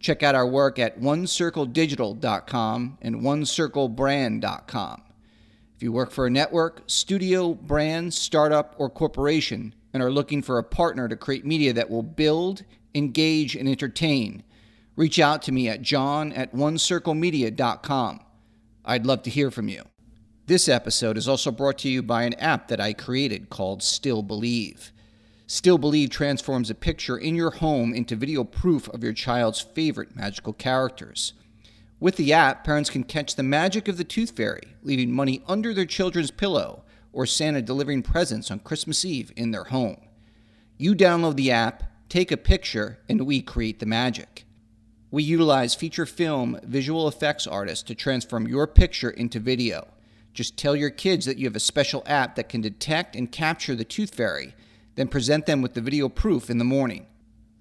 Check out our work at onecircledigital.com and onecirclebrand.com. If you work for a network, studio, brand, startup, or corporation and are looking for a partner to create media that will build, engage, and entertain, reach out to me at john at onecirclemedia.com. I'd love to hear from you. This episode is also brought to you by an app that I created called Still Believe. Still Believe transforms a picture in your home into video proof of your child's favorite magical characters. With the app, parents can catch the magic of the tooth fairy, leaving money under their children's pillow, or Santa delivering presents on Christmas Eve in their home. You download the app, take a picture, and we create the magic. We utilize feature film visual effects artists to transform your picture into video. Just tell your kids that you have a special app that can detect and capture the tooth fairy then present them with the video proof in the morning.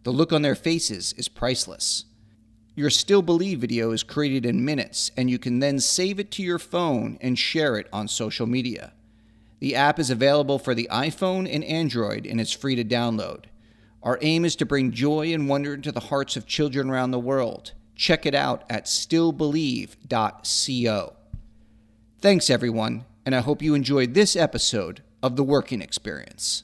The look on their faces is priceless. Your Still Believe video is created in minutes, and you can then save it to your phone and share it on social media. The app is available for the iPhone and Android, and it's free to download. Our aim is to bring joy and wonder into the hearts of children around the world. Check it out at stillbelieve.co. Thanks, everyone, and I hope you enjoyed this episode of The Working Experience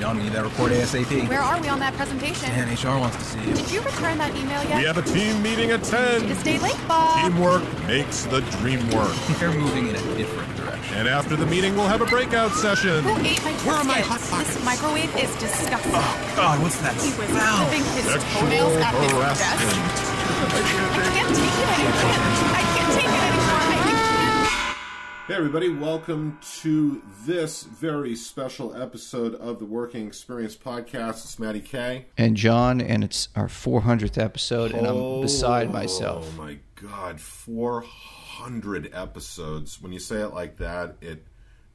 John, we need that report ASAP. Where are we on that presentation? Dan, HR wants to see you. Did you return that email yet? We have a team meeting at 10. To stay late, Bob. Teamwork makes the dream work. They're moving in a different direction. And after the meeting, we'll have a breakout session. Who ate my Where are my hot pockets? This microwave is disgusting. Oh, God, what's that He was smell? clipping his Sexual toenails at his desk. I can't take it anymore. I can't take it anymore. Hey, everybody, welcome to this very special episode of the Working Experience Podcast. It's Matty K. And John, and it's our 400th episode, and I'm beside myself. Oh, my God. 400 episodes. When you say it like that, it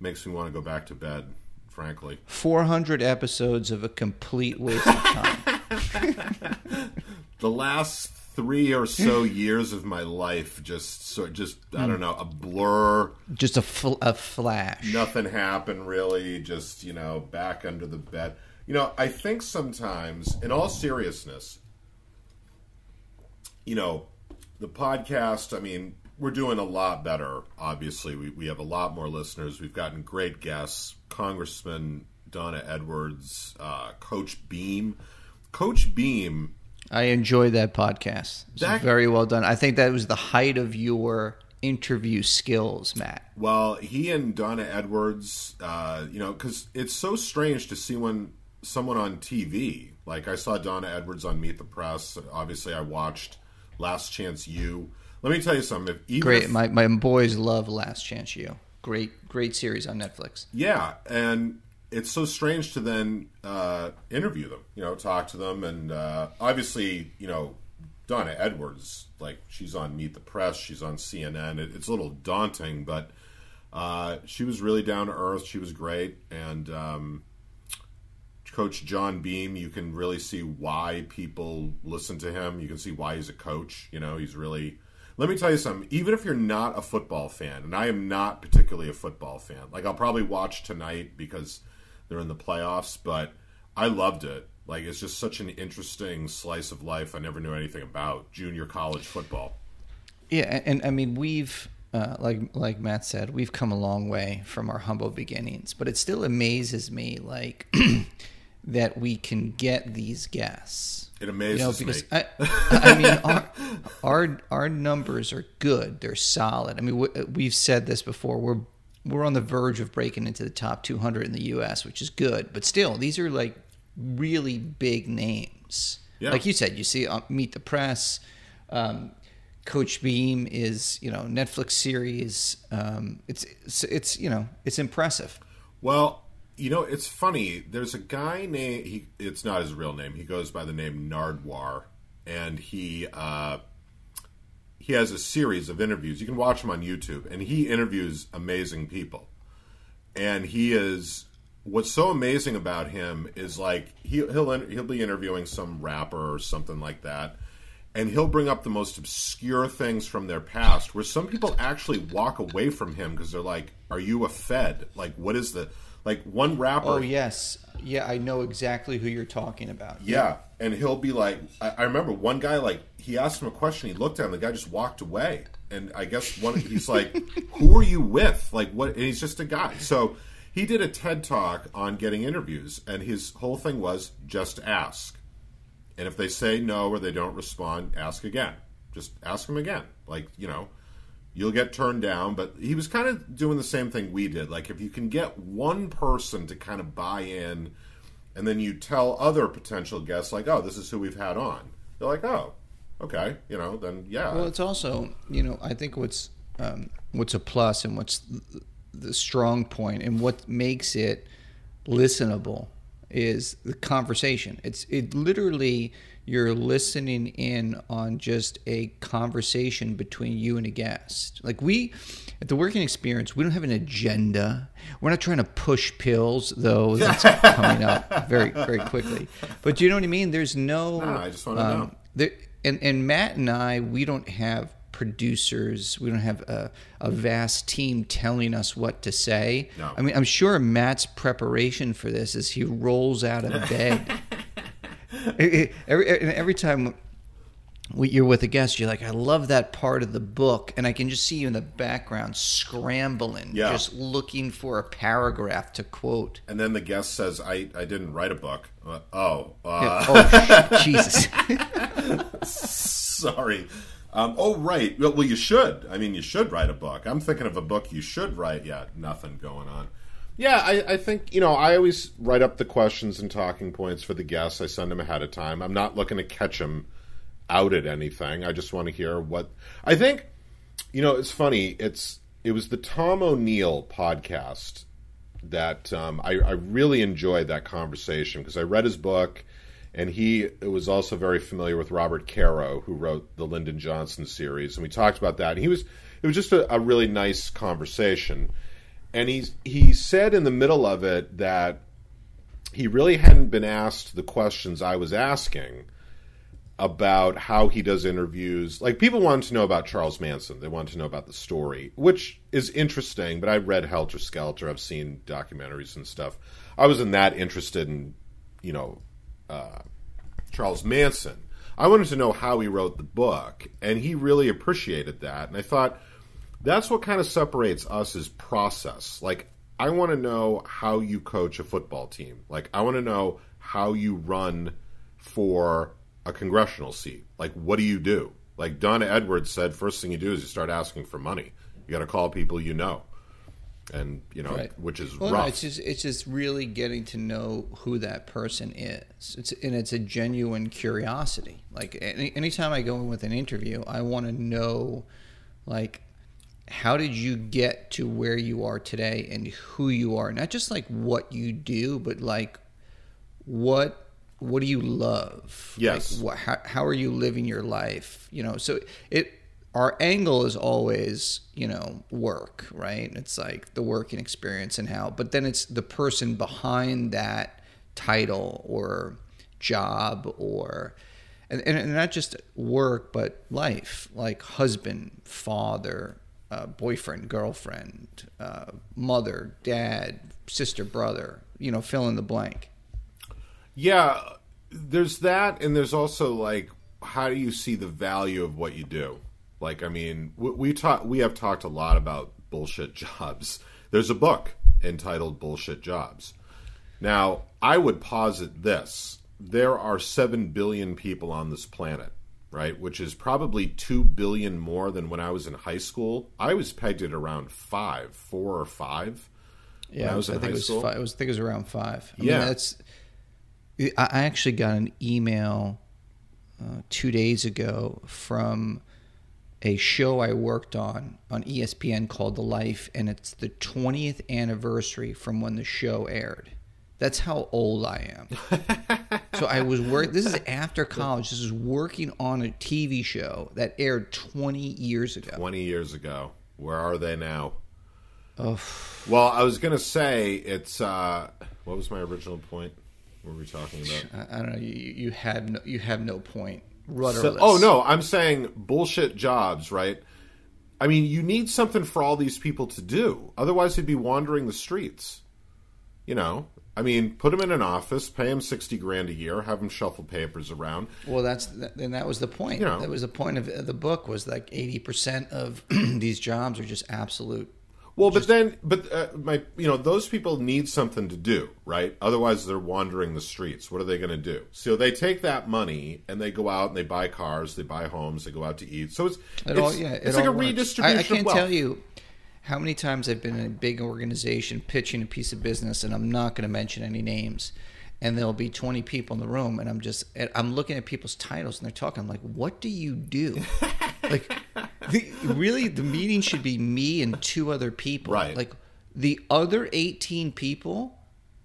makes me want to go back to bed, frankly. 400 episodes of a complete waste of time. The last three or so years of my life just sort just I don't know a blur. Just a, fl- a flash. Nothing happened really. Just you know back under the bed. You know I think sometimes, in all seriousness, you know the podcast. I mean, we're doing a lot better. Obviously, we we have a lot more listeners. We've gotten great guests. Congressman Donna Edwards, uh, Coach Beam, Coach Beam. I enjoyed that podcast. That- very well done. I think that was the height of your interview skills, Matt. Well, he and Donna Edwards, uh, you know, because it's so strange to see when someone on TV, like I saw Donna Edwards on Meet the Press. Obviously, I watched Last Chance U. Let me tell you something. If Great. if- My, my boys love Last Chance U. Great, great series on Netflix. yeah, and it's so strange to then uh, interview them, you know, talk to them, and uh, obviously, you know, Donna Edwards, like she's on Meet the Press, she's on CNN. It, it's a little daunting, but uh, she was really down to earth. She was great, and um, Coach John Beam, you can really see why people listen to him. You can see why he's a coach. You know, he's really. Let me tell you something. Even if you're not a football fan, and I am not particularly a football fan, like I'll probably watch tonight because they're in the playoffs, but I loved it. Like it's just such an interesting slice of life I never knew anything about junior college football. Yeah, and, and I mean we've uh, like like Matt said, we've come a long way from our humble beginnings, but it still amazes me like that we can get these guests. It amazes because me. I, I mean our, our our numbers are good. They're solid. I mean we, we've said this before. We're we're on the verge of breaking into the top 200 in the U.S., which is good. But still, these are like really big names. Yeah. Like you said, you see uh, Meet the Press. Um, Coach Beam is you know Netflix series. Um, it's, it's it's you know it's impressive. Well, you know, it's funny. There's a guy named he. It's not his real name. He goes by the name Nardwuar, and he uh, he has a series of interviews. You can watch him on YouTube, and he interviews amazing people. And he is what's so amazing about him is like he, he'll he'll be interviewing some rapper or something like that, and he'll bring up the most obscure things from their past, where some people actually walk away from him because they're like, "Are you a Fed? Like, what is the like one rapper?" Oh yes, yeah, I know exactly who you're talking about. Yeah, and he'll be like, I, I remember one guy like he asked him a question, he looked at him, the guy just walked away, and I guess one he's like, "Who are you with? Like what?" And he's just a guy. So he did a TED talk on getting interviews, and his whole thing was just ask, and if they say no or they don't respond, ask again. Just ask them again. Like you know, you'll get turned down. But he was kind of doing the same thing we did. Like if you can get one person to kind of buy in, and then you tell other potential guests, like, "Oh, this is who we've had on," they're like, "Oh, okay," you know, then yeah, Well, it's also you know I think what's um, what's a plus and what's the strong point and what makes it listenable is the conversation. It's it literally you're listening in on just a conversation between you and a guest. Like we at the working experience, we don't have an agenda. We're not trying to push pills, though that's coming up very very quickly. But do you know what I mean? There's no. No, I just wanna um, know. There, and and Matt and I, we don't have producers. We don't have a, a vast team telling us what to say. No. I mean, I'm sure Matt's preparation for this is he rolls out of bed. Every, every time we- you're with a guest, you're like, I love that part of the book. And I can just see you in the background scrambling, Yeah. just looking for a paragraph to quote. and then the guest says, "I I didn't write a book." Uh, oh, uh, Yeah, oh, Jesus. sorry. Um, oh, right. Well, well, you should. I mean, you should write a book. I'm thinking of a book you should write. Yeah, nothing going on. Yeah, I, I think, you know, I always write up the questions and talking points for the guests. I send them ahead of time. I'm not looking to catch them out at anything. I just want to hear what. I think, you know, it's funny. It's It was the Tom O'Neill podcast that um, I, I really enjoyed that conversation because I read his book, and he was also very familiar with Robert Caro, who wrote the Lyndon Johnson series, and we talked about that. And he was it was just a, a really nice conversation, and he he said in the middle of it that he really hadn't been asked the questions I was asking about how he does interviews. Like people wanted to know about Charles Manson. They wanted to know about the story, which is interesting, but I read Helter Skelter, I've seen documentaries and stuff. I wasn't that interested in, you know, uh, Charles Manson. I wanted to know how he wrote the book, and he really appreciated that. And I thought that's what kind of separates us is process. Like I want to know how you coach a football team. Like I want to know how you run for a congressional seat. Like what do you do? Like Donna Edwards said, first thing you do is you start asking for money. You got to call people you know, and you know, Right. which is Well, no, rough. it's just it's just really getting to know who that person is. It's and it's a genuine curiosity. Like any, anytime I go in with an interview, I want to know, like, how did you get to where you are today and who you are? Not just like what you do, but like what what do you love? Yes. Like, what, how, how are you living your life? You know, so it our angle is always you know work, right? It's like the working experience and how, but then it's the person behind that title or job or and, and, and not just work but life like husband father uh, boyfriend girlfriend uh, mother dad sister brother you know fill in the blank Yeah, there's that, and there's also like, how do you see the value of what you do? Like, I mean, we, we talk, we have talked a lot about bullshit jobs. There's a book entitled "Bullshit Jobs." Now, I would posit this: there are seven billion people on this planet, right? Which is probably two billion more than when I was in high school. I was pegged at around five, four or five. Yeah, I was in think high it was school? Five, I was I think it was around five. I Yeah. mean, that's. I I actually got an email uh, two days ago from a show I worked on on ESPN called The Life, and it's the 20th anniversary from when the show aired. That's how old I am. so I was work. This is after college. This is working on a TV show that aired 20 years ago. 20 years ago. Where are they now? Well, I was going to say it's. Uh, what was my original point? What were we talking about? I, I don't know. You, you have no, you have no point. Rudderless. So- oh, no. I'm saying bullshit jobs, right? I mean, you need something for all these people to do. Otherwise, they'd be wandering the streets. You know? I mean, put them in an office, pay them 60 grand a year, have them shuffle papers around. Well, that's and that was the point. You know. that was the point of the book was like eighty percent of these jobs are just absolute. Well, but then, but uh, my, you know, those people need something to do, right? Otherwise, they're wandering the streets. What are they going to do? So they take that money and they go out and they buy cars, they buy homes, they go out to eat. So it's It it's, all, yeah, it it's like a works. redistribution. I, I can't tell you how many times I've been in a big organization pitching a piece of business, and I'm not going to mention any names. And there'll be 20 people in the room, and I'm just I'm looking at people's titles, and they're talking. I'm like, "What do you do?" like, the, really, the meeting should be me and two other people. Right. Like, the other 18 people,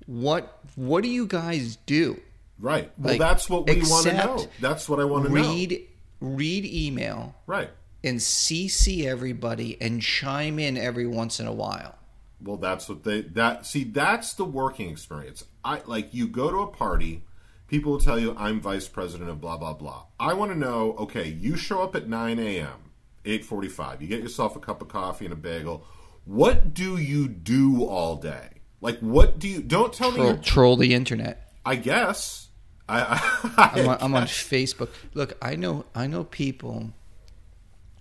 what what do you guys do? Right. Well, Like, that's what we want to know. That's what I want to know. Read read email Right. And CC everybody and chime in every once in a while. Well, that's what they that see. That's the working experience. I like you go to a party. People will tell you I'm vice president of blah blah blah. I want to know. Okay, you show up at 9 a.m. 8:45. You get yourself a cup of coffee and a bagel. What do you do all day? Like, what do you? Don't tell me. Troll, You're, troll the internet. I guess. I, I, I'm on, I'm on Facebook. Look, I know I know people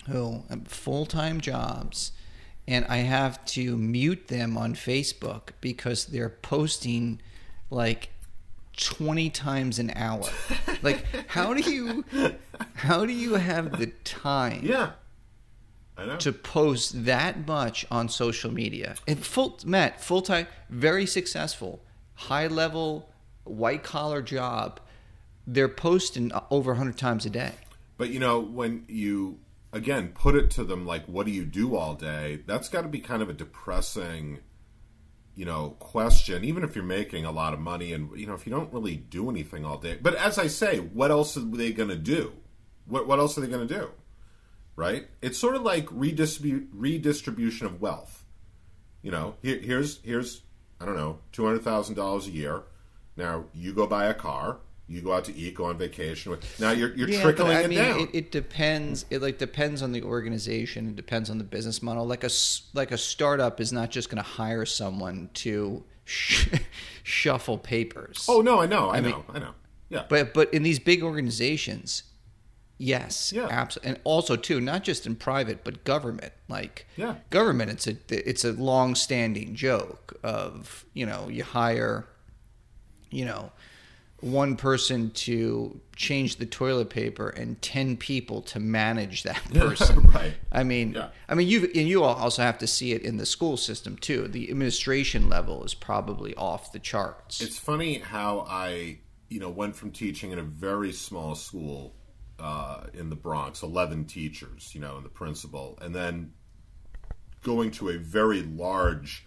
who have um, full time jobs, and I have to mute them on Facebook because they're posting like 20 times an hour. like, how do you how do you have the time? yeah. I know. to post that much on social media. And full Matt, full time, very successful, high level, white collar job. They're posting over hundred times a day. But you know, when you again put it to them like, "What do you do all day?" That's got to be kind of a depressing, you know, question. Even if you're making a lot of money, and you know, if you don't really do anything all day. But as I say, what else are they going to do? What what else are they going to do? Right? It's sort of like redistribute redistribution of wealth. You know, here, here's here's I don't know two hundred thousand dollars a year. Now you go buy a car. You go out to eat, go on vacation. With, now you're, you're Yeah, trickling I it mean, down. It, it depends. It like depends on the organization. It depends on the business model. Like a like a startup is not just going to hire someone to sh- shuffle papers. Oh no, I know, I, I know, mean- I know. Yeah, But but in these big organizations, yes, Yeah. absolutely, and also too, not just in private, but government. Like Yeah. government, it's a it's a long standing joke of you know you hire, you know, one person to change the toilet paper and ten people to manage that person. right. I mean, Yeah. I mean, you and you all also have to see it in the school system too. The administration level is probably off the charts. It's funny how I, you know, went from teaching in a very small school uh, in the Bronx, eleven teachers, you know, and the principal, and then going to a very large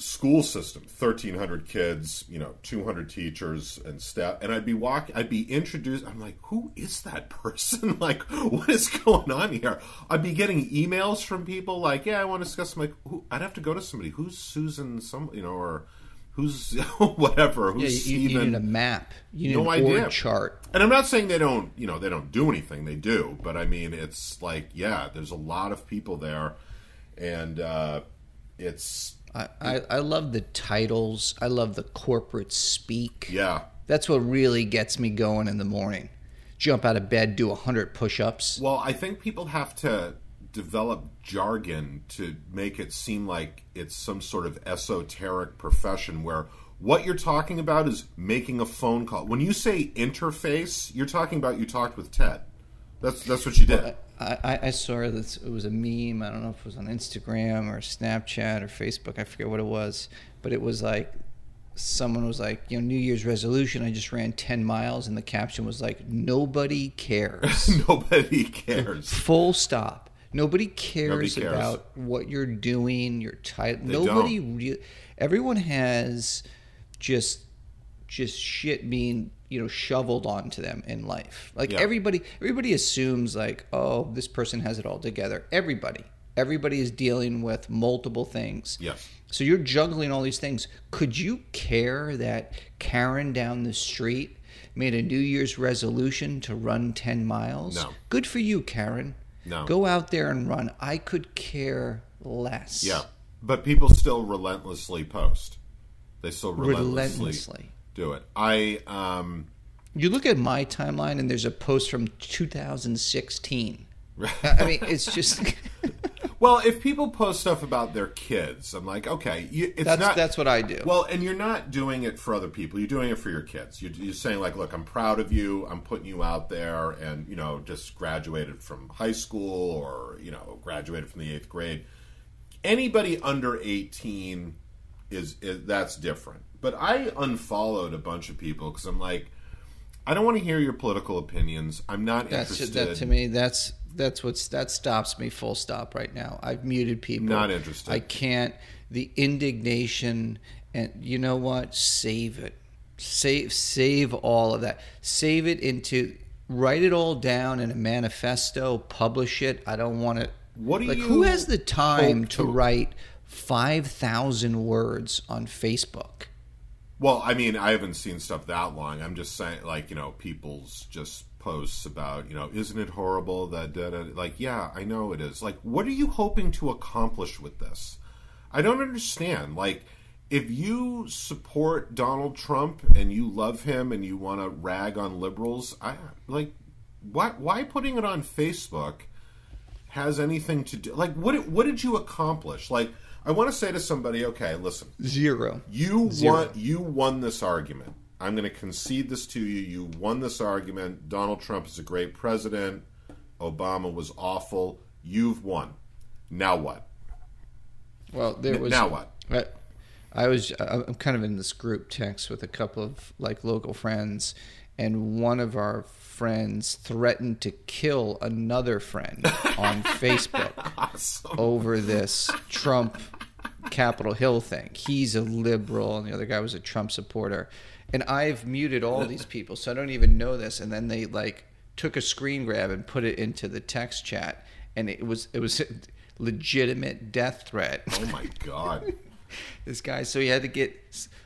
school system 1300 kids you know 200 teachers and staff and i'd be walking i'd be introduced i'm like who is that person like what is going on here i'd be getting emails from people like yeah i want to discuss I'm like who, i'd have to go to somebody who's susan some you know or who's whatever yeah, who's you, you Stephen need a map. You need No an idea. chart. and I'm not saying they don't, you know, they don't do anything. They do, but I mean, it's like, yeah, there's a lot of people there, and uh, it's I, I, I love the titles. I love the corporate speak. yeah, That's what really gets me going in the morning. jump out of bed, do 100 push ups. Well, I think people have to develop jargon to make it seem like it's some sort of esoteric profession where what you're talking about is making a phone call. When you say interface, you're talking about you talked with Ted. That's that's what you did. I, I, I saw that It was a meme. I don't know if it was on Instagram or Snapchat or Facebook. I forget what it was, but it was like someone was like, you know, New Year's resolution. I just ran ten miles, and the caption was like, "Nobody cares." Nobody cares. Full stop. Nobody cares, Nobody cares. about what you're doing. Your title. Nobody. Re- everyone has just just shit being you know shoveled onto them in life. Like Yeah. everybody, everybody assumes like, oh, this person has it all together. Everybody, everybody is dealing with multiple things. Yes. So you're juggling all these things. Could you care that Karen down the street made a New Year's resolution to run 10 miles? No. Good for you, Karen. No. Go out there and run. I could care less. Yeah, but people still relentlessly post. They still relentlessly, Relentlessly. Do it. I um You look at my timeline and there's a post from 2016. I mean, it's just well, if people post stuff about their kids, I'm like, okay, you, it's that's not that's what I do. Well, and you're not doing it for other people. You're doing it for your kids. You're, you're saying like, look, I'm proud of you. I'm putting you out there, and you know, just graduated from high school or you know, graduated from the eighth grade. Anybody under 18 is, is that's different. But I unfollowed a bunch of people because I'm like, I don't want to hear your political opinions. I'm not that's interested. that to me. That's that's what's that stops me. Full stop. Right now, I've muted people. Not interested. I can't. The indignation and you know what? Save it. Save save all of that. Save it into. Write it all down in a manifesto. Publish it. I don't want it. What do like? you Who has the time to to- write five thousand words on Facebook? Well, I mean, I haven't seen stuff that long. I'm just saying, like, you know, people's just posts about, you know, isn't it horrible that, da, da, like, yeah, I know it is. Like, what are you hoping to accomplish with this? I don't understand. Like, if you support Donald Trump and you love him and you want to rag on liberals, I like, why, why putting it on Facebook has anything to do? Like, what, what did you accomplish? Like, I want to say to somebody, okay, listen, Zero. you Zero. won. You won this argument. I'm going to concede this to you. You won this argument. Donald Trump is a great president. Obama was awful. You've won. Now what? Well, there was now what? I, I was I'm kind of in this group text with a couple of like local friends, and one of our friends threatened to kill another friend on Facebook over this Trump Capitol Hill thing. He's a liberal, and the other guy was a Trump supporter. And I've muted all these people, so I don't even know this. And then they like took a screen grab and put it into the text chat, and it was it was a legitimate death threat. Oh my god! this guy, so he had to get.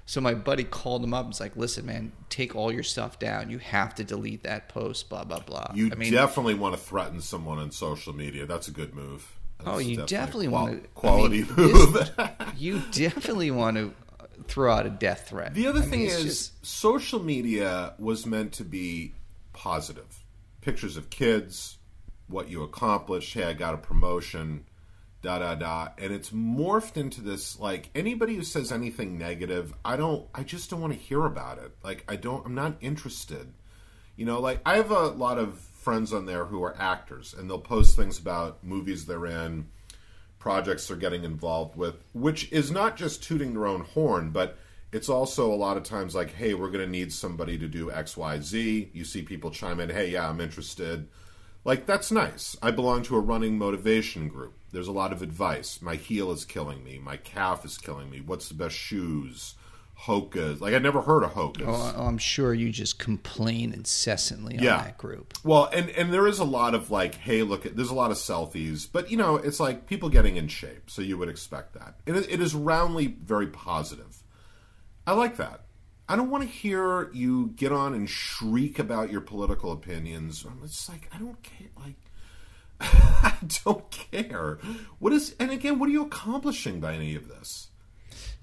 So my buddy called him up. and was like, "Listen, man, take all your stuff down. You have to delete that post. Blah blah blah." You I mean, definitely want to threaten someone on social media. That's a good move. That's Oh, you definitely a want to quality move. you definitely want to throw out a death threat. The other I thing it's is, just- social media was meant to be positive. Pictures of kids, what you accomplished. Hey, I got a promotion. Da da da. And it's morphed into this like anybody who says anything negative, I don't. I just don't want to hear about it. Like I don't. I'm not interested. You know, like I have a lot of friends on there who are actors, and they'll post things about movies they're in, projects they're getting involved with, which is not just tooting their own horn, but it's also a lot of times like, hey, we're going to need somebody to do X, Y, Z. You see people chime in, hey, yeah, I'm interested. Like, that's nice. I belong to a running motivation group. There's a lot of advice. My heel is killing me. My calf is killing me. What's the best shoes? Hokas. Like, I'd never heard of Hokas. Oh, oh, I'm sure you just complain incessantly on Yeah. that group. Well, and and there is a lot of like, hey, look at there's a lot of selfies, but you know, it's like people getting in shape, so you would expect that. And it, it is roundly very positive. I like that. I don't want to hear you get on and shriek about your political opinions. It's like I don't care. Like I don't care. What is and again, what are you accomplishing by any of this?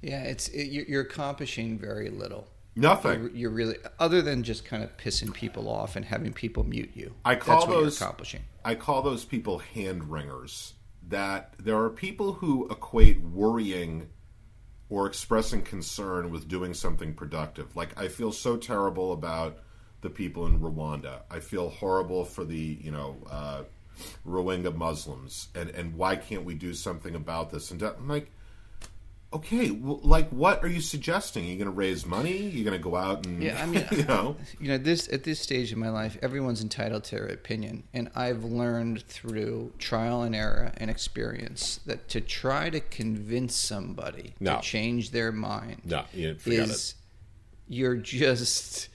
Yeah, it's it, you're you're accomplishing very little. Nothing. You're, you're really other than just kind of pissing people off and having people mute you. I call That's what those you're accomplishing. I call those people hand wringers. That there are people who equate worrying or expressing concern with doing something productive. Like I feel so terrible about the people in Rwanda. I feel horrible for the you know uh, Rohingya Muslims, and and why can't we do something about this? And I'm like. Okay, well, like, what are you suggesting? Are you going to raise money? You're going to go out and, Yeah, I mean, you know, you know this at this stage in my life everyone's entitled to their opinion and i've learned through trial and error and experience that to try to convince somebody No. to change their mind No, you is you're just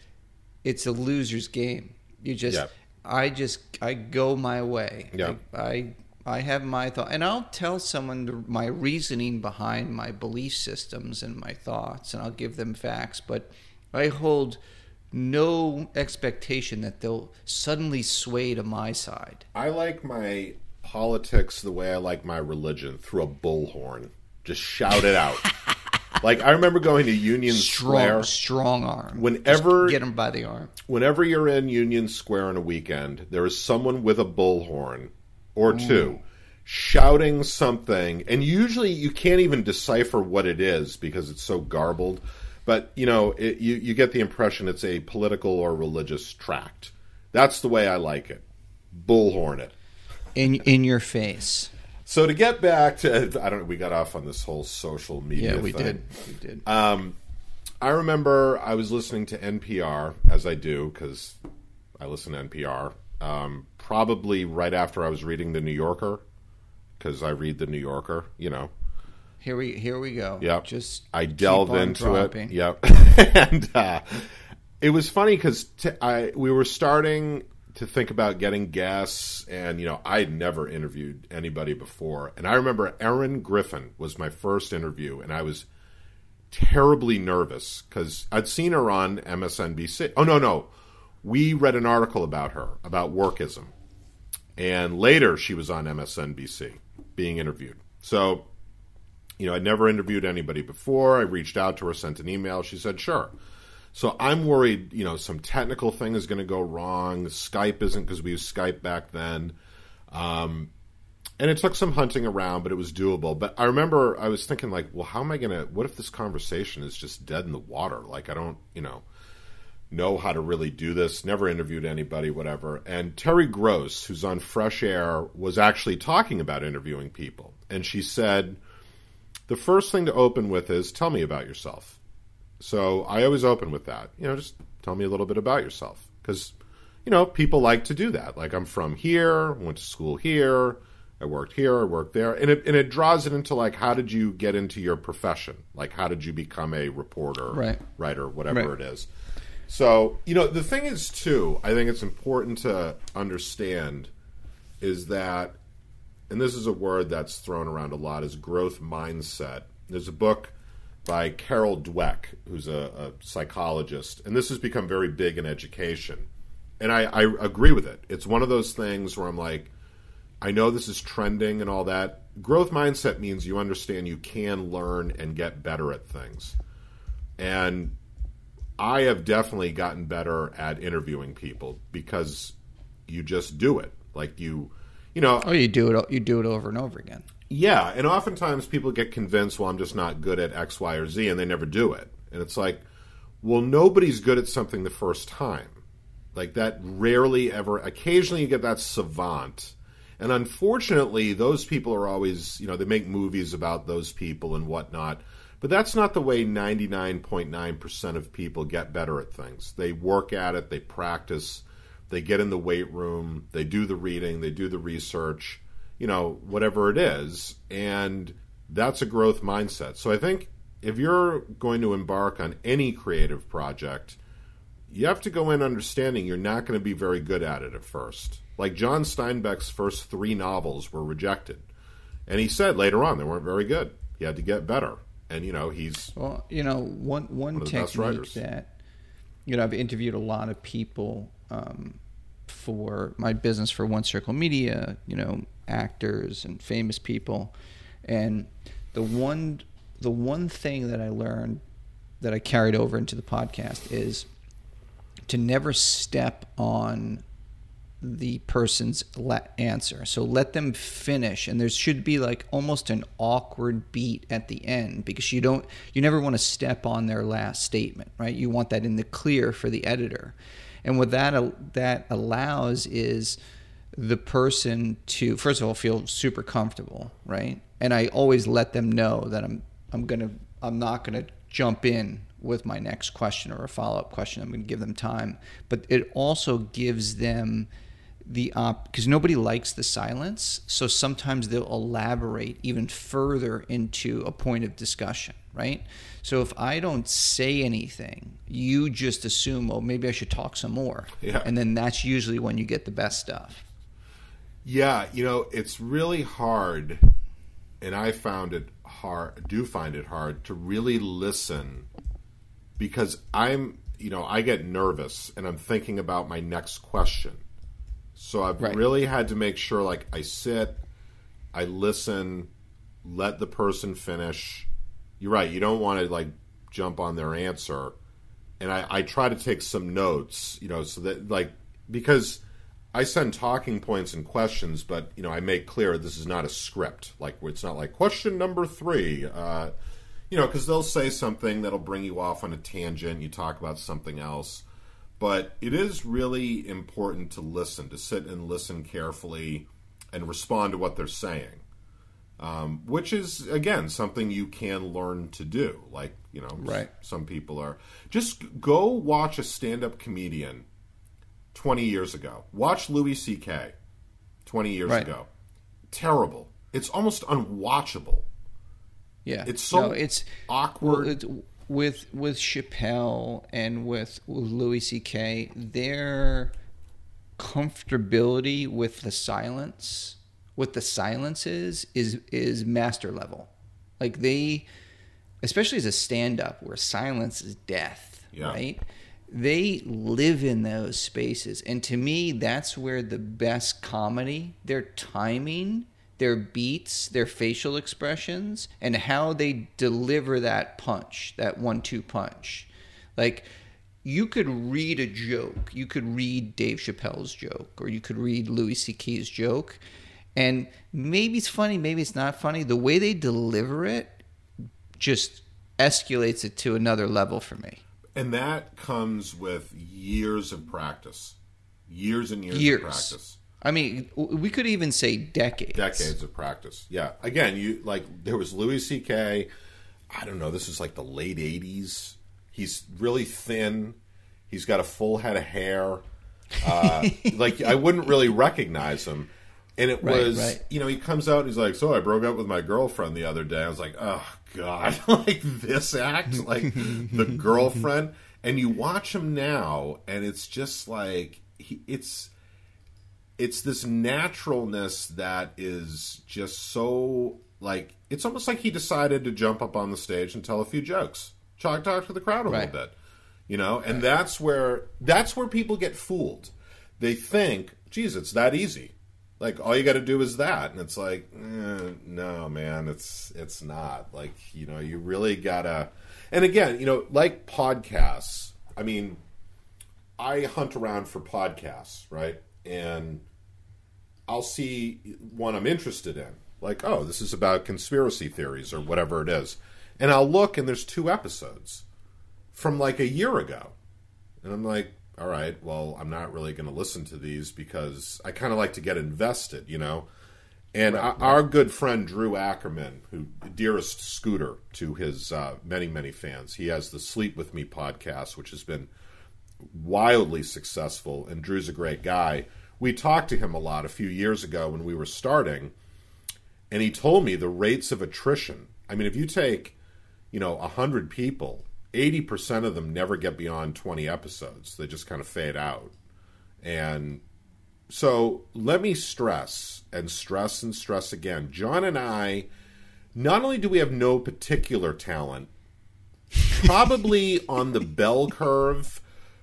it's a loser's game you just i just i go my way Yep. I, I I have my thought, and I'll tell someone my reasoning behind my belief systems and my thoughts, and I'll give them facts. But I hold no expectation that they'll suddenly sway to my side. I like my politics the way I like my religion through a bullhorn. Just shout it out. like I remember going to Union Square. Strong, strong arm. Whenever- Just get them by the arm. Whenever you're in Union Square on a weekend, there is someone with a bullhorn or two shouting something, and usually you can't even decipher what it is because it's so garbled. But you know, it, you you get the impression it's a political or religious tract. That's the way I like it. Bullhorn it. In in your face. So to get back to, I don't. Know, we got off on this whole social media. Yeah, we thing. did. We did. I remember I was listening to NPR as I do because I listen to NPR. Um, probably right after I was reading the New Yorker because I read the New Yorker. You know, here we here we go. Yep. Just I delve into dropping. it. Yep. and uh, it was funny because t- I we were starting to think about getting guests, and you know I'd never interviewed anybody before, and I remember Erin Griffith was my first interview, and I was terribly nervous because I'd seen her on MSNBC. Oh no, no, we read an article about her about workism, and later she was on MSNBC being interviewed. So you know, I'd never interviewed anybody before. I reached out to her, sent an email. She said, sure. So I'm worried, you know, some technical thing is going to go wrong. Skype isn't because we used Skype back then. Um, and it took some hunting around, but it was doable. But I remember I was thinking, like, well, how am I going to, what if this conversation is just dead in the water? Like, I don't, you know, know how to really do this, never interviewed anybody, whatever. And Terry Gross, who's on Fresh Air, was actually talking about interviewing people. And she said, the first thing to open with is tell me about yourself. So I always open with that. You know, just tell me a little bit about yourself. Because, you know, people like to do that. Like, I'm from here, went to school here, I worked here, I worked there. And it, and it draws it into, like, how did you get into your profession? Like, how did you become a reporter, Right. writer, whatever Right. it is? So, you know, the thing is, too, I think it's important to understand is that and this is a word that's thrown around a lot, is growth mindset. There's a book by Carol Dweck, who's a, a psychologist, and this has become very big in education. And I, I agree with it. It's one of those things where I'm like, I know this is trending and all that. Growth mindset means you understand you can learn and get better at things. And I have definitely gotten better at interviewing people because you just do it. Like you, you know, Oh, you do it. You do it over and over again. yeah, and oftentimes people get convinced, well, I'm just not good at X, Y, or Z, and they never do it. And it's like, well, nobody's good at something the first time. Like that rarely ever, occasionally you get that savant. And unfortunately, those people are always, you know, they make movies about those people and whatnot. But that's not the way 99.9% of people get better at things. They work at it, they practice, they get in the weight room, they do the reading, they do the research, you know, whatever it is. And that's a growth mindset. So I think if you're going to embark on any creative project, you have to go in understanding you're not going to be very good at it at first. Like John Steinbeck's first three novels were rejected. And he said later on they weren't very good. He had to get better. And, you know, he's Well, you know, one one best technique that you know I've interviewed a lot of people um, for my business for One Circle Media. You know, actors and famous people, and the one the one thing that I learned that I carried over into the podcast is to never step on the person's answer. So let them finish, and there should be like almost an awkward beat at the end because you don't, you never want to step on their last statement, right? You want that in the clear for the editor, and what that that allows is the person to first of all feel super comfortable, right? And I always let them know that I'm I'm gonna I'm not gonna jump in with my next question or a follow up question. I'm gonna give them time, but it also gives them the op because nobody likes the silence so sometimes they'll elaborate even further into a point of discussion right so if i don't say anything you just assume oh maybe i should talk some more Yeah. and then that's usually when you get the best stuff Yeah, you know, it's really hard, and I found it hard, do find it hard to really listen because I'm, you know, I get nervous and I'm thinking about my next question. So I've Right. really had to make sure, like, I sit, I listen, let the person finish. You're right, you don't want to, like, jump on their answer. And I, I try to take some notes, you know, so that, like, because I send talking points and questions, but you know I make clear this is not a script. Like it's not like question number three. Uh, you know, because they'll say something that'll bring you off on a tangent. You talk about something else, but it is really important to listen, to sit and listen carefully, and respond to what they're saying. Um, which is again something you can learn to do. Like you know, Right. some people are just go watch a stand-up comedian 20 years ago. Watch Louis C.K. 20 years Right. ago. Terrible. It's almost unwatchable. yeah It's so No, it's awkward. well, it's, with with chappelle and with, with louis ck their comfortability with the silence with the silences is is master level. Like they especially as a stand-up where silence is death Yeah. right? They live in those spaces. And to me that's where the best comedy their timing their beats their facial expressions and how they deliver that punch that one-two punch like you could read a joke you could read dave chappelle's joke or you could read louis ck's joke and maybe it's funny maybe it's not funny the way they deliver it just escalates it to another level for me and that comes with years of practice. Years and years, Years. of practice. I mean, we could even say decades. Decades of practice. Yeah. Again, you like there was Louis C.K. I don't know. This is like the late '80s. He's really thin. He's got a full head of hair. Uh, like I wouldn't really recognize him. And it Right, was, right. you know, he comes out. and He's like, "So I broke up with my girlfriend the other day." I was like, "Oh God!" like this act, like the girlfriend. And you watch him now, and it's just like he, it's it's this naturalness that is just so like it's almost like he decided to jump up on the stage and tell a few jokes talk talk to the crowd a Right. little bit you know? And that's where that's where people get fooled. They think geez it's that easy. Like all you got to do is that. And it's like eh, no man it's it's not. Like you know you really gotta and again you know like podcasts i mean i hunt around for podcasts right and I'll see one I'm interested in, like, oh, this is about conspiracy theories or whatever it is. And I'll look and there's two episodes from like a year ago. And I'm like, all right, well, I'm not really going to listen to these because I kind of like to get invested, you know? And our, our good friend Drew Ackerman, who dearest Scooter to his uh, many, many fans, he has the Sleep With Me podcast, which has been wildly successful, and Drew's a great guy. We talked to him a lot a few years ago when we were starting, and he told me the rates of attrition. I mean, if you take, you know, 100 people, 80% of them never get beyond 20 episodes. They just kind of fade out. And so let me stress and stress and stress again. John and I, not only do we have no particular talent, probably on the bell curve,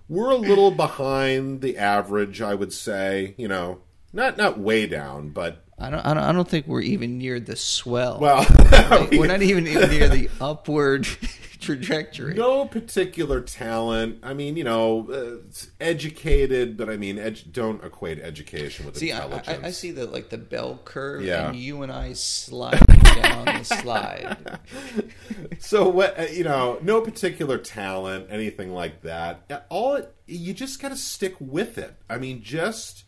we're a little behind the average, I would say. You know, not not way down, but I don't, I don't. I don't think we're even near the swell. well, we're not even near the upward trajectory. no particular talent. I mean, you know, uh, educated, but I mean, edu- don't equate education with See, I, intelligence. I, I see the like the bell curve, Yeah. and you and I sliding down the slide. So what uh, you know, no particular talent, anything like that. Uh, All it, you just got to stick with it. I mean, just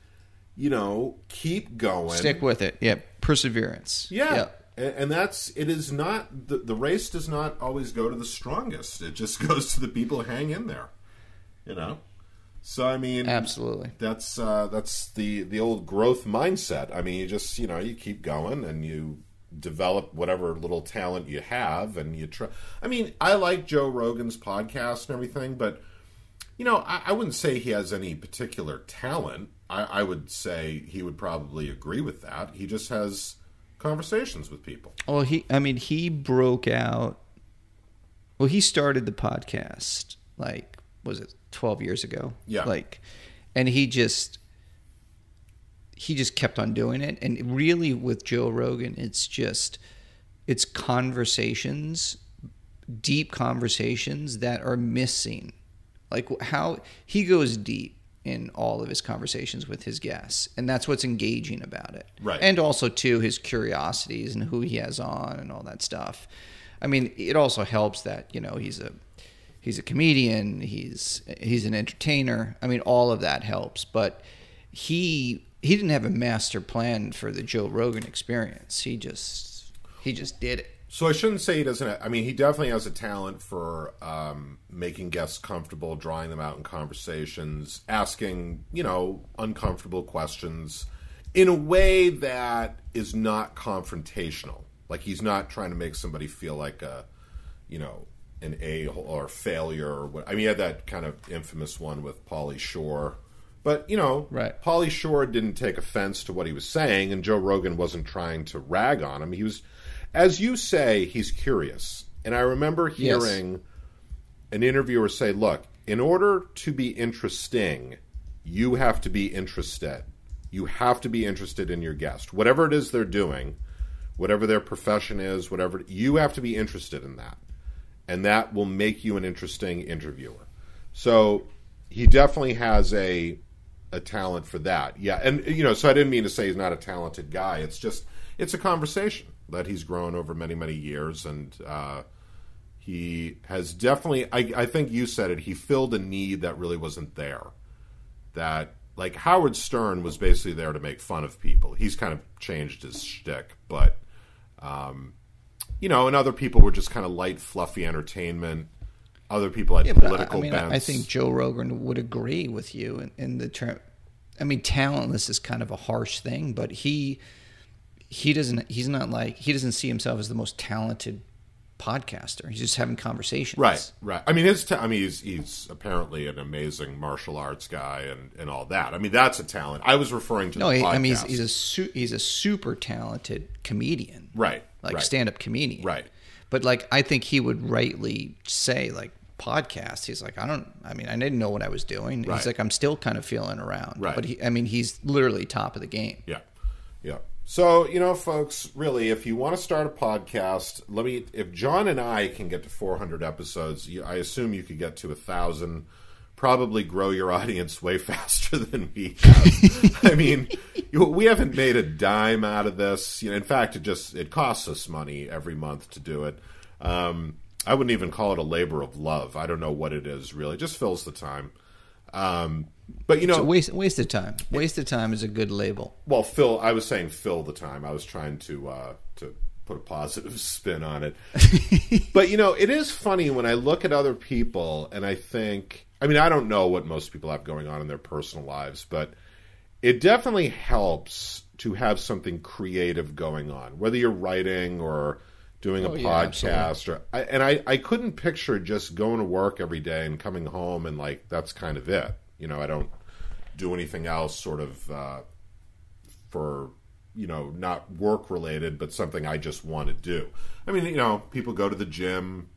you know, keep going. Stick with it. Yeah, perseverance. Yeah. And, and that's it is not the, the race does not always go to the strongest. It just goes to the people who hang in there. You know. So I mean, Absolutely. that's uh, that's the the old growth mindset. I mean, you just you know you keep going and you develop whatever little talent you have, and you try. I mean, I like Joe Rogan's podcast and everything, but you know, I, I wouldn't say he has any particular talent. I, I would say he would probably agree with that. He just has conversations with people. Well, he, I mean, he broke out. Well, he started the podcast like was it twelve years ago? Yeah. Like, and he just he just kept on doing it. And really, with Joe Rogan, it's just it's conversations, deep conversations that are missing. Like how he goes deep in all of his conversations with his guests, and that's what's engaging about it. Right. And also too his curiosities and who he has on and all that stuff. I mean, it also helps that you know he's a he's a comedian, he's he's an entertainer. I mean, all of that helps, but he he didn't have a master plan for the Joe Rogan experience. He just he just did it. So I shouldn't say he doesn't. I mean, he definitely has a talent for um, making guests comfortable, drawing them out in conversations, asking you know uncomfortable questions in a way that is not confrontational. Like he's not trying to make somebody feel like a you know an a or failure or what. I mean, he had that kind of infamous one with Pauly Shore. But you know, Right. Pauly Shore didn't take offense to what he was saying, and Joe Rogan wasn't trying to rag on him. He was, as you say, he's curious. And I remember Yes. hearing an interviewer say, "Look, in order to be interesting, you have to be interested. You have to be interested in your guest, whatever it is they're doing, whatever their profession is, whatever you have to be interested in that, and that will make you an interesting interviewer." So he definitely has a a talent for that. Yeah, and you know, so I didn't mean to say he's not a talented guy. It's just it's a conversation that he's grown over many many years, and uh, he has definitely. I, I think you said it. He filled a need that really wasn't there. That like Howard Stern was basically there to make fun of people. He's kind of changed his shtick, but um, you know, and other people were just kind of light, fluffy entertainment. Other people had Yeah, but I- political I mean, bents. I think Joe Rogan would agree with you in, in the term. I mean, talentless is kind of a harsh thing, but he he doesn't. He's not like he doesn't see himself as the most talented podcaster. He's just having conversations. Right, right. I mean, his. ta- I mean, he's he's apparently an amazing martial arts guy and and all that. I mean, that's a talent. I was referring to No, he, I mean he's, he's a su- he's a super talented comedian. Right, Like right. stand up comedian. Right. But like I think he would rightly say like podcast. He's like I don't. I mean I didn't know what I was doing. Right. He's like I'm still kind of feeling around. Right. But he, I mean he's literally top of the game. Yeah, yeah. So you know, folks, really, if you want to start a podcast, let me. If John and I can get to 400 episodes, I assume you could get to a thousand. Probably grow your audience way faster than we have. I mean, we haven't made a dime out of this. You know, in fact, it just it costs us money every month to do it. Um, I wouldn't even call it a labor of love. I don't know what it is really. It just fills the time. Um, but you know, waste waste of time. Waste of time is a good label. well, Phil, I was saying fill the time. I was trying to uh, to put a positive spin on it. but you know, it is funny when I look at other people and I think. I mean, I don't know what most people have going on in their personal lives, but it definitely helps to have something creative going on, whether you're writing or doing a Oh, yeah, podcast or I, and I, I couldn't picture just going to work every day and coming home and like that's kind of it. You know i don't do anything else sort of uh, for you know not work related but something i just want to do. I mean you know people go to the gym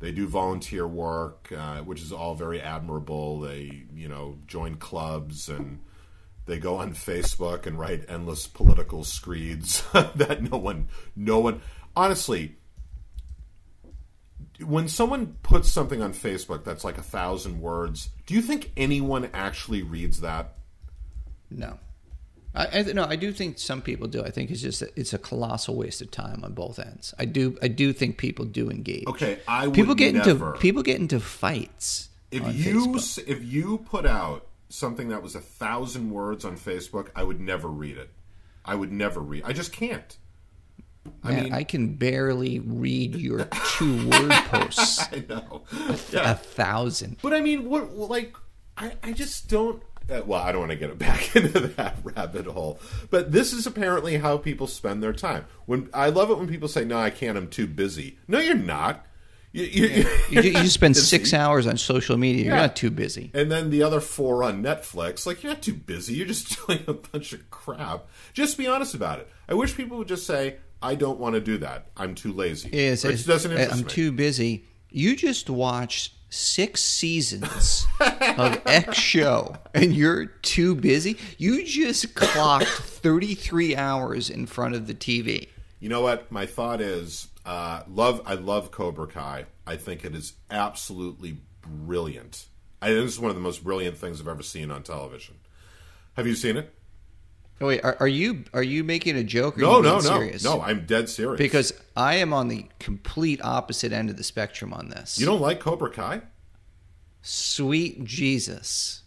they do volunteer work uh, which is all very admirable they you know join clubs and they go on facebook and write endless political screeds that no one no one honestly when someone puts something on Facebook that's like a thousand words, do you think anyone actually reads that? No. I, I no, I do think some people do. I think it's just it's a colossal waste of time on both ends. I do I do think people do engage. Okay, I would people get never. into people get into fights. if you Facebook. if you put out something that was a thousand words on Facebook, I would never read it. I would never read. I just can't. I Man, mean, I can barely read your two word posts. I know. A thousand. But I mean, what like I, I just don't. Uh, well, I don't want to get it back into that rabbit hole. But this is apparently how people spend their time. When I love it when people say, "No, I can't. I'm too busy." No, you're not. You, you, You, you just spend six hours on social media. You're not too busy. And then the other four on Netflix, like you're not too busy. You're just doing a bunch of crap. Just be honest about it. I wish people would just say, "I don't want to do that. I'm too lazy." Yes, it doesn't interest I'm me. too busy. You just watched six seasons of X show and you're too busy. You just clocked 33 hours in front of the TV. You know what? My thought is, uh, love. I love Cobra Kai. I think it is absolutely brilliant. I think this is one of the most brilliant things I've ever seen on television. Have you seen it? Oh, wait, are, are you are you making a joke? Or No, no, no, serious? no. I'm dead serious. Because I am on the complete opposite end of the spectrum on this. you don't like Cobra Kai. Sweet Jesus.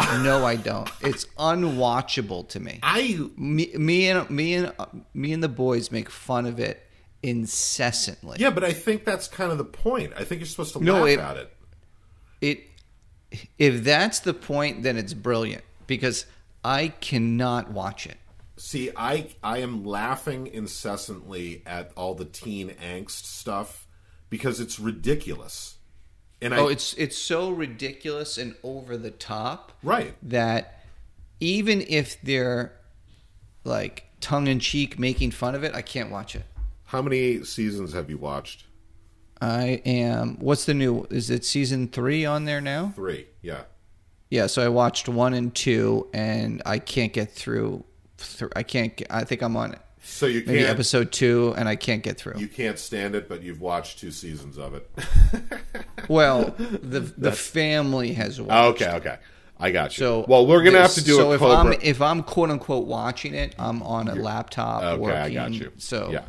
No, I don't. It's unwatchable to me. I Me, me and me and me and the boys make fun of it incessantly. yeah, but I think that's kind of the point. I think you're supposed to No, laugh it- at it. It if that's the point, then it's brilliant because I cannot watch it. See, I I am laughing incessantly at all the teen angst stuff because it's ridiculous. And oh, I Oh, it's it's so ridiculous and over the top. right. that even if they're like tongue in cheek making fun of it, I can't watch it. How many seasons have you watched? I am. What's the new? Is it season three on there now? Three. Yeah. Yeah. So I watched one and two, and I can't get through. Th- I can't. Get, I think I'm on So you maybe can't episode two, and I can't get through. you can't stand it, but you've watched two seasons of it. well, the the family has watched. Oh, okay, okay, I got you. So well, we're gonna have to do so a if Cobra. I'm if I'm quote unquote watching it, I'm on a laptop okay, working. I got you. So yeah.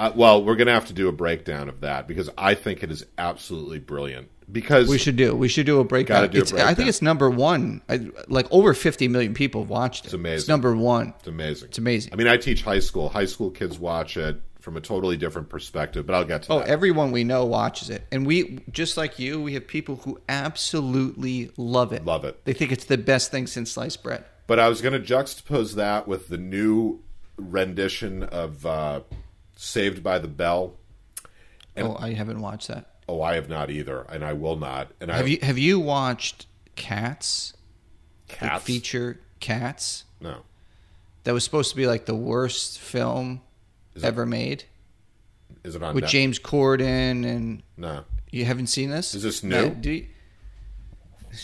Uh, well, we're gonna have to do a breakdown of that because I think it is absolutely brilliant. Because We should do. We should do a breakdown. Gotta do a It's- I think it's number one. I, like over 50 million people have watched it. It's amazing. It's number one. It's amazing. It's amazing. I mean, I teach high school. High school kids watch it from a totally different perspective, but I'll get to Oh, that. everyone we know watches it, and we just like you, we have people who absolutely love it. Love it. They think it's the best thing since sliced bread. But I was going to juxtapose that with the new rendition of uh, Saved by the Bell. oh, I haven't watched that. Oh, I have not either, and I will not. And I Have you Have you watched Cats? The cats? feature Cats. No. That was supposed to be like the worst film Is ever made Is it on with Net- James Corden and No. You haven't seen this? Is this new? do you-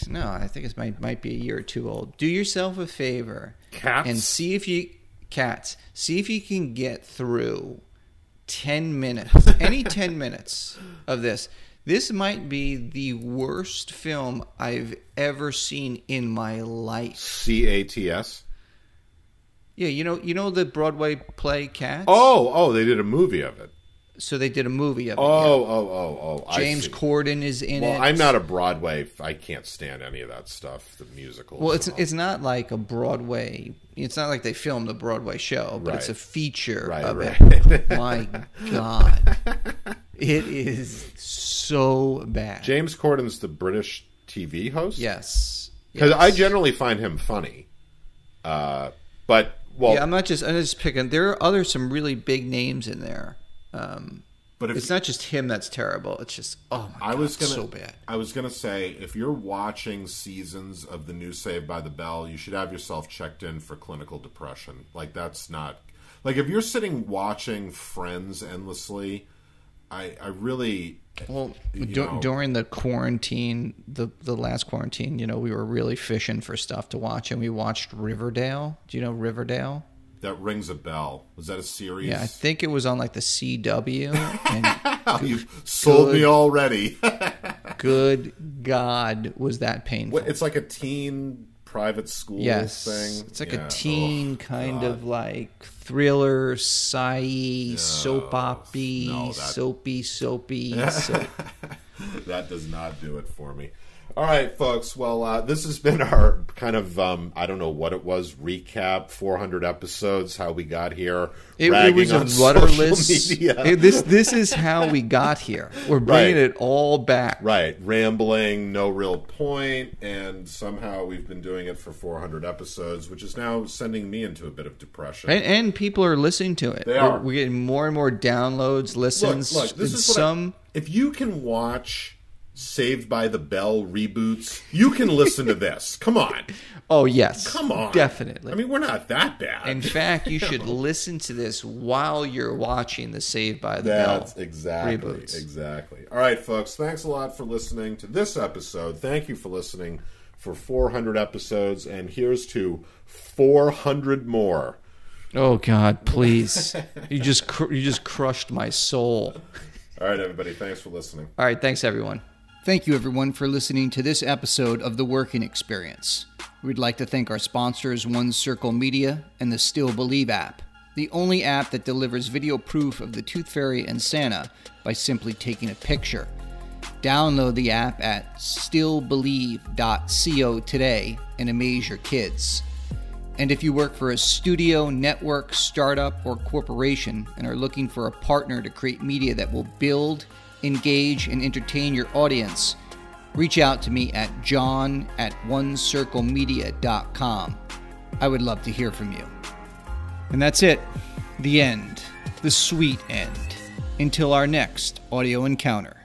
no, I think it might might be a year or two old. Do yourself a favor Cats? and see if you cats. See if you can get through ten minutes, any ten minutes of this. This might be the worst film I've ever seen in my life. C A T S. Yeah, you know, you know the Broadway play Cats. Oh, oh, they did a movie of it. So they did a movie of it. Oh, yeah. oh, oh, oh. James. Corden is in it. Well, it. I'm not a Broadway. I can't stand any of that stuff. The musicals. Well, it's it's not like a Broadway. It's not like they filmed a Broadway show, but it's a feature Right, of right. it. My God, it is so bad. James Corden's the British TV host. yes, because yes. I generally find him funny. Uh, but well, yeah, I'm not just I'm just picking. There are other some really big names in there. Um, but if it's not just him that's terrible. It's just oh my I God, was gonna, so bad. I was gonna say, if you're watching seasons of the new Saved by the Bell, you should have yourself checked in for clinical depression. Like that's not like if you're sitting watching Friends endlessly. I I really Well, during the quarantine, the the last quarantine, you know, we were really fishing for stuff to watch, and we watched Riverdale. Do you know Riverdale? That rings a bell. Was that a series? Yeah, I think it was on like the CW. And you sold me good. already. good God, was that painful? What, it's like a teen private school yes, thing. it's like Yeah. a teen Oh, kind God. of like thriller, sci soap opera, no, that- soapy, soapy. soap. that does not do it for me. All right, folks. Well, uh, this has been our kind of um, I don't know what it was recap. Four hundred episodes. How we got here. It, it was a on rudderless. it- this this is how we got here. We're bringing Right. it all back. Right, rambling, no real point, and somehow we've been doing it for 400 episodes, which is now sending me into a bit of depression. And, and people are listening to it. They We're- are. We're, getting more and more downloads, listens. look, look, this is what I- some. if you can watch Saved by the Bell reboots, you can listen to this. Come on, oh yes, come on, definitely. I mean, we're not that bad. In fact, you should listen to this while you're watching the Saved by the That's Bell exactly reboots. exactly. Exactly. All right, folks. Thanks a lot for listening to this episode. Thank you for listening for 400 episodes, and here's to 400 more. Oh God, please! you just cr- you just crushed my soul. All right, everybody. Thanks for listening. All right, thanks everyone. Thank you everyone for listening to this episode of The Working Experience. We'd like to thank our sponsors One Circle Media and the Still Believe app, the only app that delivers video proof of the Tooth Fairy and Santa by simply taking a picture. Download the app at stillbelieve.co today and amaze your kids. And if you work for a studio, network, startup, or corporation and are looking for a partner to create media that will build, engage, and entertain your audience, reach out to me at john at onecirclemedia.com. I would love to hear from you. And that's it. The end. The sweet end. Until our next audio encounter.